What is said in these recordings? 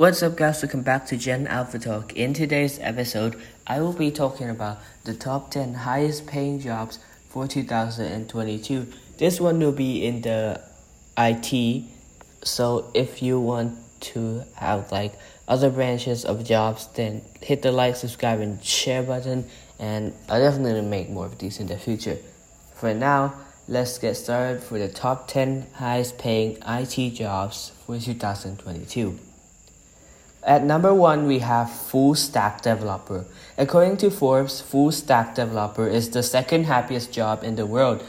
What's up, guys? Welcome back to Gen Alpha Talk. In today's episode, I will be talking about the top 10 highest paying jobs for 2022. This one will be in the IT. So, if you want to have like other branches of jobs, then hit the like, subscribe, and share button. And I'll definitely make more of these in the future. For now, let's get started for the top 10 highest paying IT jobs for 2022. At number one, we have full stack developer. According to Forbes, full stack developer is the second happiest job in the world.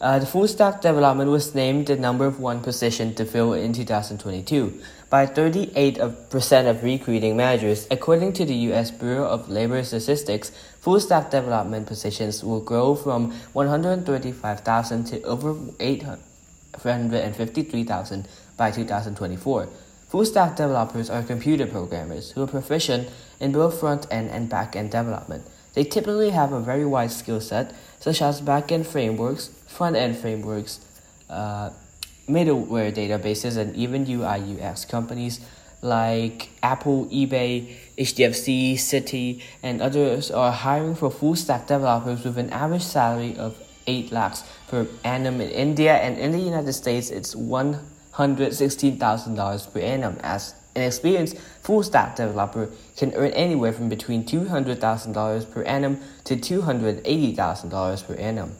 Uh, the full stack development was named the number one position to fill in 2022 by 38% of recruiting managers. According to the U.S. Bureau of Labor Statistics, full stack development positions will grow from 135,000 to over 853,000 by 2024. Full stack developers are computer programmers who are proficient in both front end and back end development. They typically have a very wide skill set, such as back end frameworks, front end frameworks, uh, middleware databases, and even UI UX companies like Apple, eBay, HDFC, Citi, and others are hiring for full stack developers with an average salary of 8 lakhs per annum in India, and in the United States, it's 1 $116,000 per annum as an experienced full stack developer can earn anywhere from between $200,000 per annum to $280,000 per annum.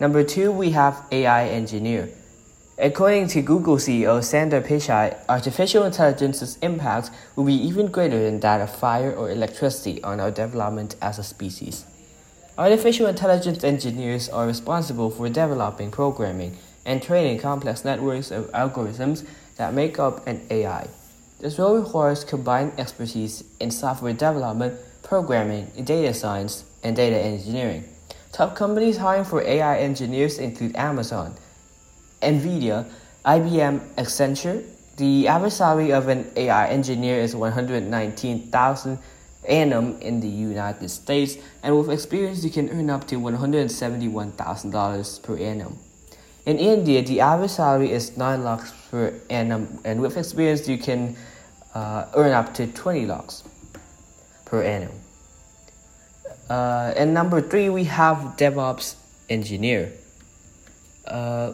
Number two, we have AI engineer. According to Google CEO Sundar Pichai, artificial intelligence's impact will be even greater than that of fire or electricity on our development as a species. Artificial intelligence engineers are responsible for developing programming and training complex networks of algorithms that make up an AI. This role requires combined expertise in software development, programming, data science, and data engineering. Top companies hiring for AI engineers include Amazon, Nvidia, IBM, Accenture. The average salary of an AI engineer is 119,000 annum in the United States, and with experience, you can earn up to $171,000 per annum. In India, the average salary is 9 lakhs per annum, and with experience, you can uh, earn up to 20 lakhs per annum. Uh, and number three, we have DevOps engineer. Uh,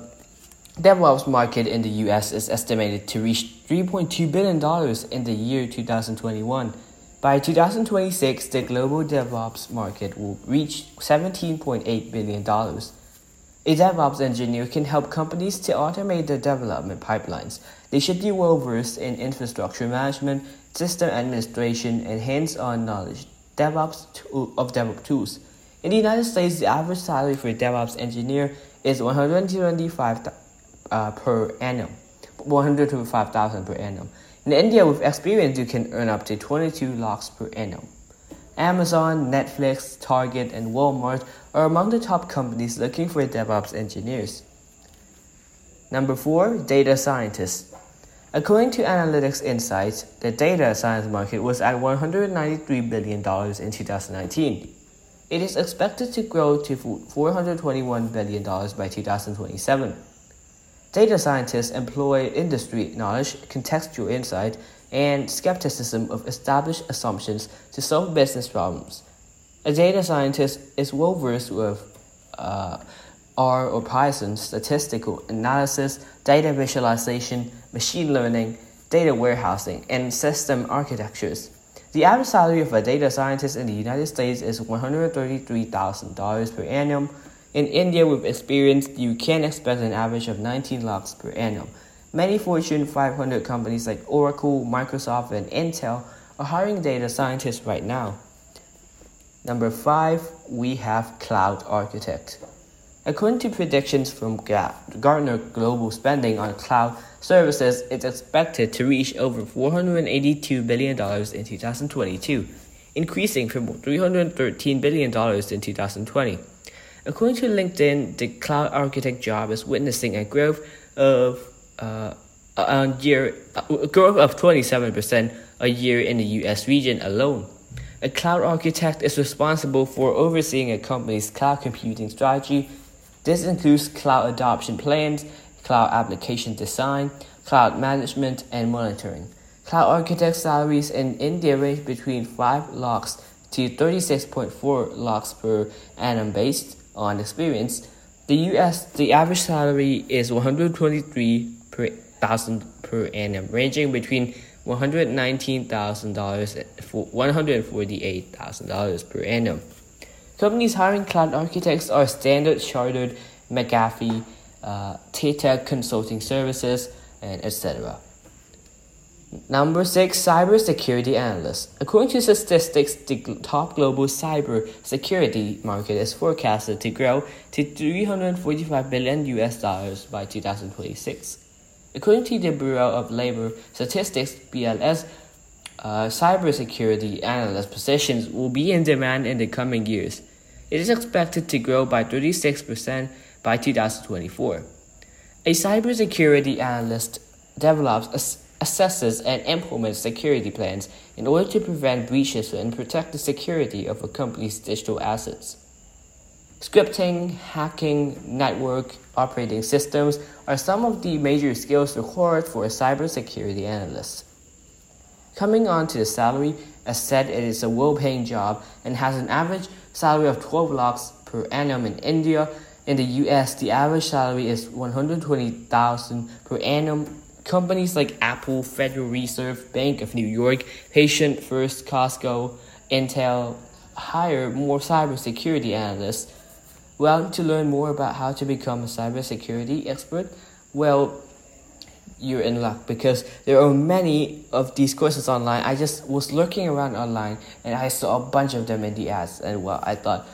DevOps market in the US is estimated to reach $3.2 billion in the year 2021. By 2026, the global DevOps market will reach $17.8 billion. A DevOps engineer can help companies to automate their development pipelines. They should be well versed in infrastructure management, system administration, and hands on knowledge DevOps of DevOps tools. In the United States, the average salary for a DevOps engineer is 125 uh, per annum, 125,000 per annum. In India, with experience, you can earn up to 22 lakhs per annum. Amazon, Netflix, Target, and Walmart are among the top companies looking for DevOps engineers. Number four, data scientists. According to Analytics Insights, the data science market was at $193 billion in 2019. It is expected to grow to $421 billion by 2027. Data scientists employ industry knowledge, contextual insight, and skepticism of established assumptions to solve business problems. A data scientist is well versed with uh, R or Python, statistical analysis, data visualization, machine learning, data warehousing, and system architectures. The average salary of a data scientist in the United States is $133,000 per annum. In India, with experience, you can expect an average of 19 lakhs per annum. Many Fortune 500 companies like Oracle, Microsoft, and Intel are hiring data scientists right now. Number five, we have cloud architect. According to predictions from Gartner Global Spending on cloud services, it's expected to reach over $482 billion in 2022, increasing from $313 billion in 2020. According to LinkedIn, the cloud architect job is witnessing a growth of uh, a year a growth of 27% a year in the US region alone. A cloud architect is responsible for overseeing a company's cloud computing strategy. This includes cloud adoption plans, cloud application design, cloud management, and monitoring. Cloud architect salaries in India range between 5 lakhs to 36.4 lakhs per annum based on experience. The US, the average salary is 123 per thousand per annum, ranging between $119,000 and $148,000 per annum. Companies hiring cloud architects are Standard Chartered, McAfee, uh, Tata Consulting Services, and etc. Number six, cybersecurity analyst. According to statistics, the top global cyber security market is forecasted to grow to 345 billion US dollars by 2026. According to the Bureau of Labor Statistics (BLS), uh, cybersecurity analyst positions will be in demand in the coming years. It is expected to grow by 36% by 2024. A cybersecurity analyst develops, assesses, and implements security plans in order to prevent breaches and protect the security of a company's digital assets. Scripting, hacking, network operating systems are some of the major skills required for a cybersecurity analyst. Coming on to the salary, as said, it is a well paying job and has an average salary of 12 lakhs per annum in India. In the US, the average salary is 120,000 per annum. Companies like Apple, Federal Reserve Bank of New York, Patient First, Costco, Intel hire more cybersecurity analysts well, to learn more about how to become a cybersecurity expert, well, you're in luck because there are many of these courses online. I just was looking around online and I saw a bunch of them in the ads, and well, I thought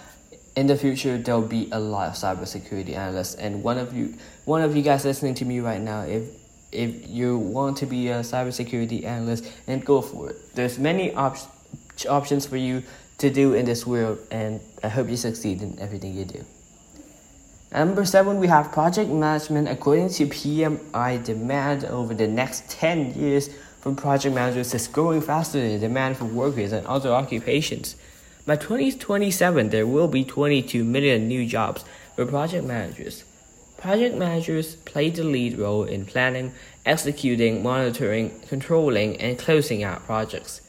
in the future there'll be a lot of cybersecurity analysts. And one of you, one of you guys listening to me right now, if if you want to be a cybersecurity analyst, and go for it. There's many op- options for you to do in this world, and I hope you succeed in everything you do. Number seven, we have project management. According to PMI, demand over the next 10 years from project managers is growing faster than the demand for workers and other occupations. By 2027, there will be 22 million new jobs for project managers. Project managers play the lead role in planning, executing, monitoring, controlling, and closing out projects.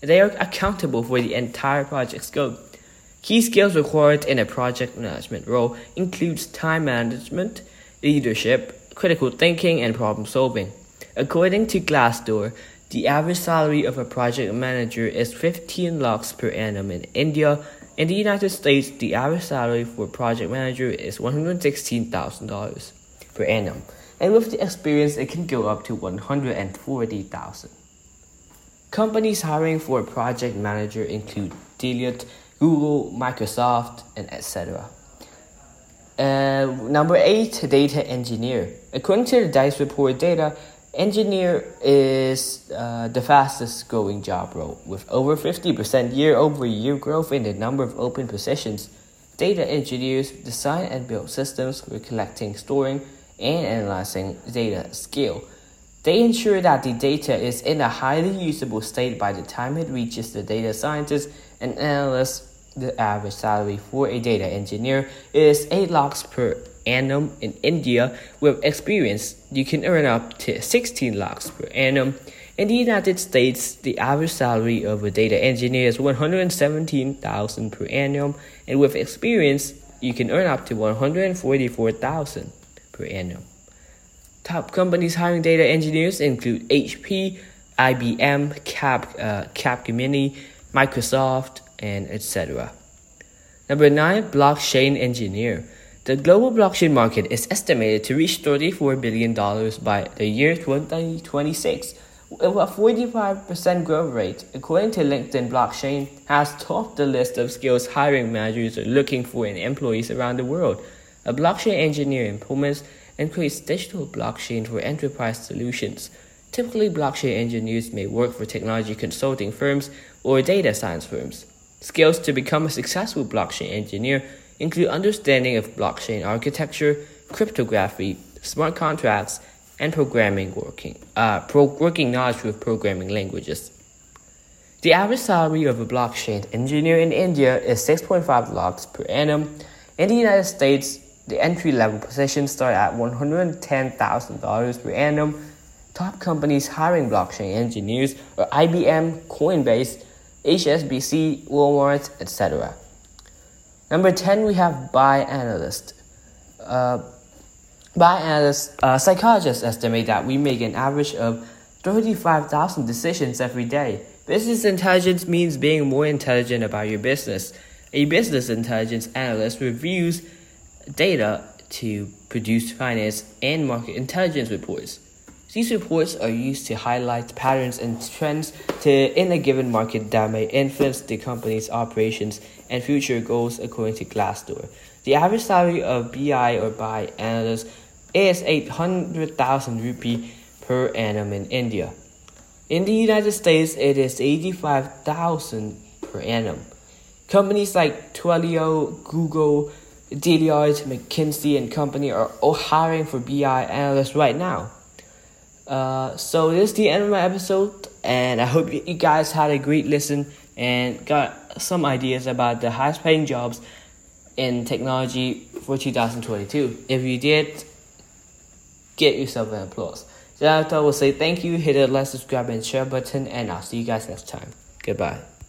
They are accountable for the entire project scope. Key skills required in a project management role includes time management, leadership, critical thinking, and problem solving. According to Glassdoor, the average salary of a project manager is 15 lakhs per annum in India. In the United States, the average salary for a project manager is $116,000 per annum, and with the experience, it can go up to $140,000. Companies hiring for a project manager include Deloitte, Google, Microsoft, and etc. Uh, number eight, data engineer. According to the DICE report data, engineer is uh, the fastest growing job role, with over 50% year over year growth in the number of open positions. Data engineers design and build systems for collecting, storing, and analyzing data at scale. They ensure that the data is in a highly usable state by the time it reaches the data scientists and analysts. The average salary for a data engineer is 8 lakhs per annum in India. With experience, you can earn up to 16 lakhs per annum. In the United States, the average salary of a data engineer is 117,000 per annum, and with experience, you can earn up to 144,000 per annum. Top companies hiring data engineers include HP, IBM, Cap, uh, Capgemini, Microsoft, and etc. Number 9. Blockchain Engineer. The global blockchain market is estimated to reach $34 billion by the year 2026, with a 45% growth rate. According to LinkedIn, blockchain has topped the list of skills hiring managers are looking for in employees around the world. A blockchain engineer implements and creates digital blockchain for enterprise solutions. Typically, blockchain engineers may work for technology consulting firms or data science firms. Skills to become a successful blockchain engineer include understanding of blockchain architecture, cryptography, smart contracts, and programming working, uh, pro- working knowledge with programming languages. The average salary of a blockchain engineer in India is 6.5 lakhs per annum. In the United States, the entry level positions start at $110,000 per annum top companies hiring blockchain engineers are IBM, Coinbase, HSBC, Walmart, etc. Number 10, we have buy analyst. Uh, buy analysts, uh, psychologists estimate that we make an average of 35,000 decisions every day. Business intelligence means being more intelligent about your business. A business intelligence analyst reviews data to produce finance and market intelligence reports. These reports are used to highlight patterns and trends to, in a given market that may influence the company's operations and future goals according to Glassdoor. The average salary of BI or buy analysts is 800,000 rupee per annum in India. In the United States, it is 85,000 per annum. Companies like Twilio, Google, Deloitte, McKinsey, and company are all hiring for BI analysts right now. Uh, so this is the end of my episode, and I hope you guys had a great listen and got some ideas about the highest paying jobs in technology for 2022. If you did, get yourself an applause. So I will say thank you, hit the like, subscribe, and share button, and I'll see you guys next time. Goodbye.